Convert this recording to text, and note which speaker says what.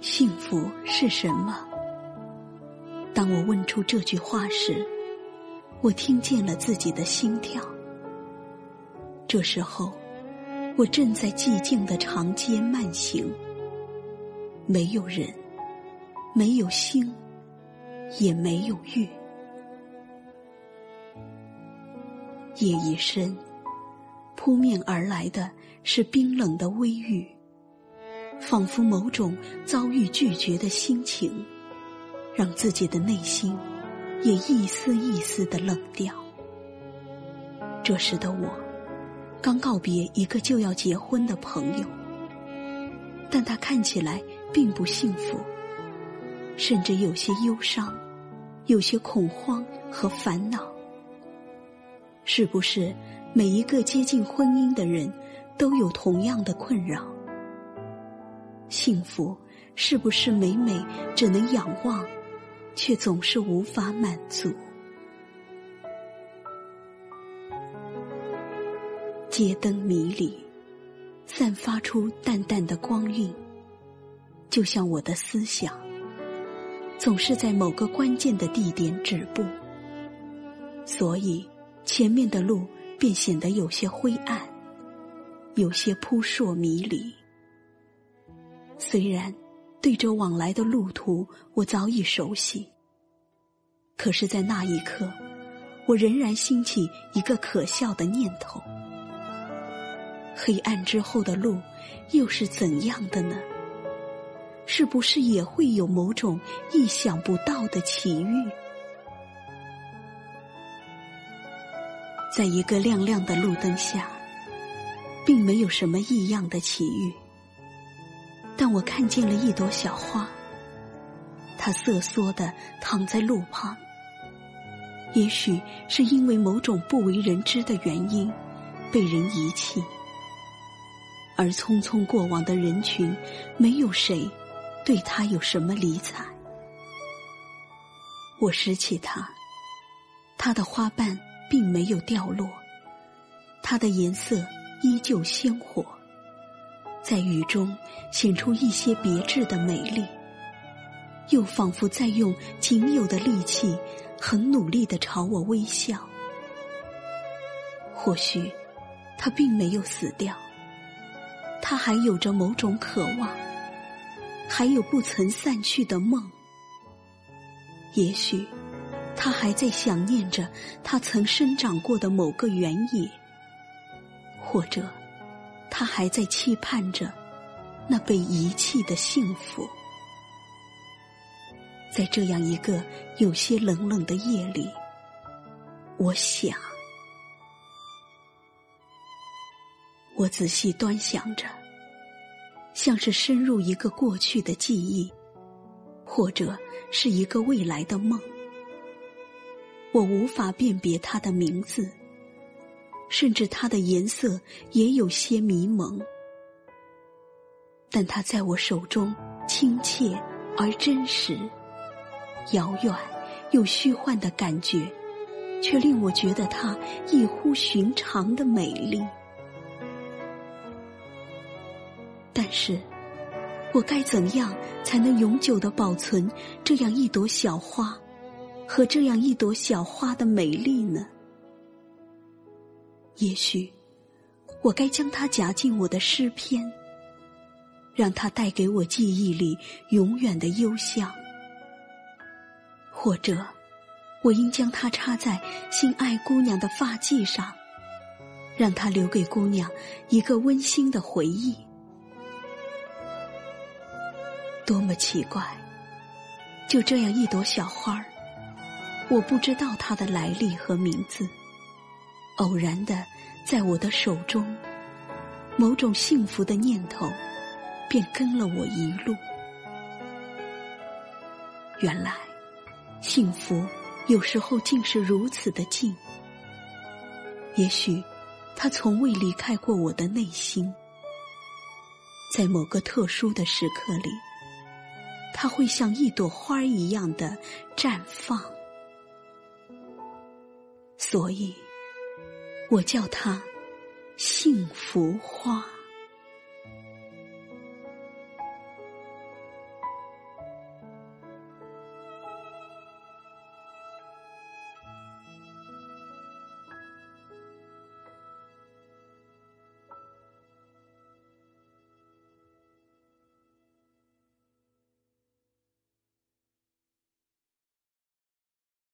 Speaker 1: 幸福是什么？当我问出这句话时，我听见了自己的心跳。这时候，我正在寂静的长街慢行，没有人，没有星，也没有月。夜已深，扑面而来的是冰冷的微雨，仿佛某种遭遇拒绝的心情，让自己的内心也一丝一丝的冷掉。这时的我。刚告别一个就要结婚的朋友，但他看起来并不幸福，甚至有些忧伤，有些恐慌和烦恼。是不是每一个接近婚姻的人都有同样的困扰？幸福是不是每每只能仰望，却总是无法满足？街灯迷离，散发出淡淡的光晕，就像我的思想，总是在某个关键的地点止步，所以前面的路便显得有些灰暗，有些扑朔迷离。虽然对着往来的路途我早已熟悉，可是，在那一刻，我仍然兴起一个可笑的念头。黑暗之后的路又是怎样的呢？是不是也会有某种意想不到的奇遇？在一个亮亮的路灯下，并没有什么异样的奇遇，但我看见了一朵小花，它瑟缩的躺在路旁。也许是因为某种不为人知的原因，被人遗弃。而匆匆过往的人群，没有谁对他有什么理睬。我拾起它，它的花瓣并没有掉落，它的颜色依旧鲜活，在雨中显出一些别致的美丽，又仿佛在用仅有的力气，很努力的朝我微笑。或许，他并没有死掉。他还有着某种渴望，还有不曾散去的梦。也许，他还在想念着他曾生长过的某个原野，或者，他还在期盼着那被遗弃的幸福。在这样一个有些冷冷的夜里，我想。我仔细端详着，像是深入一个过去的记忆，或者是一个未来的梦。我无法辨别他的名字，甚至它的颜色也有些迷蒙。但它在我手中亲切而真实，遥远又虚幻的感觉，却令我觉得它异乎寻常的美丽。但是，我该怎样才能永久的保存这样一朵小花，和这样一朵小花的美丽呢？也许，我该将它夹进我的诗篇，让它带给我记忆里永远的幽香；或者，我应将它插在心爱姑娘的发髻上，让它留给姑娘一个温馨的回忆。多么奇怪！就这样一朵小花儿，我不知道它的来历和名字。偶然的，在我的手中，某种幸福的念头，便跟了我一路。原来，幸福有时候竟是如此的近。也许，它从未离开过我的内心，在某个特殊的时刻里。它会像一朵花一样的绽放，所以我叫它幸福花。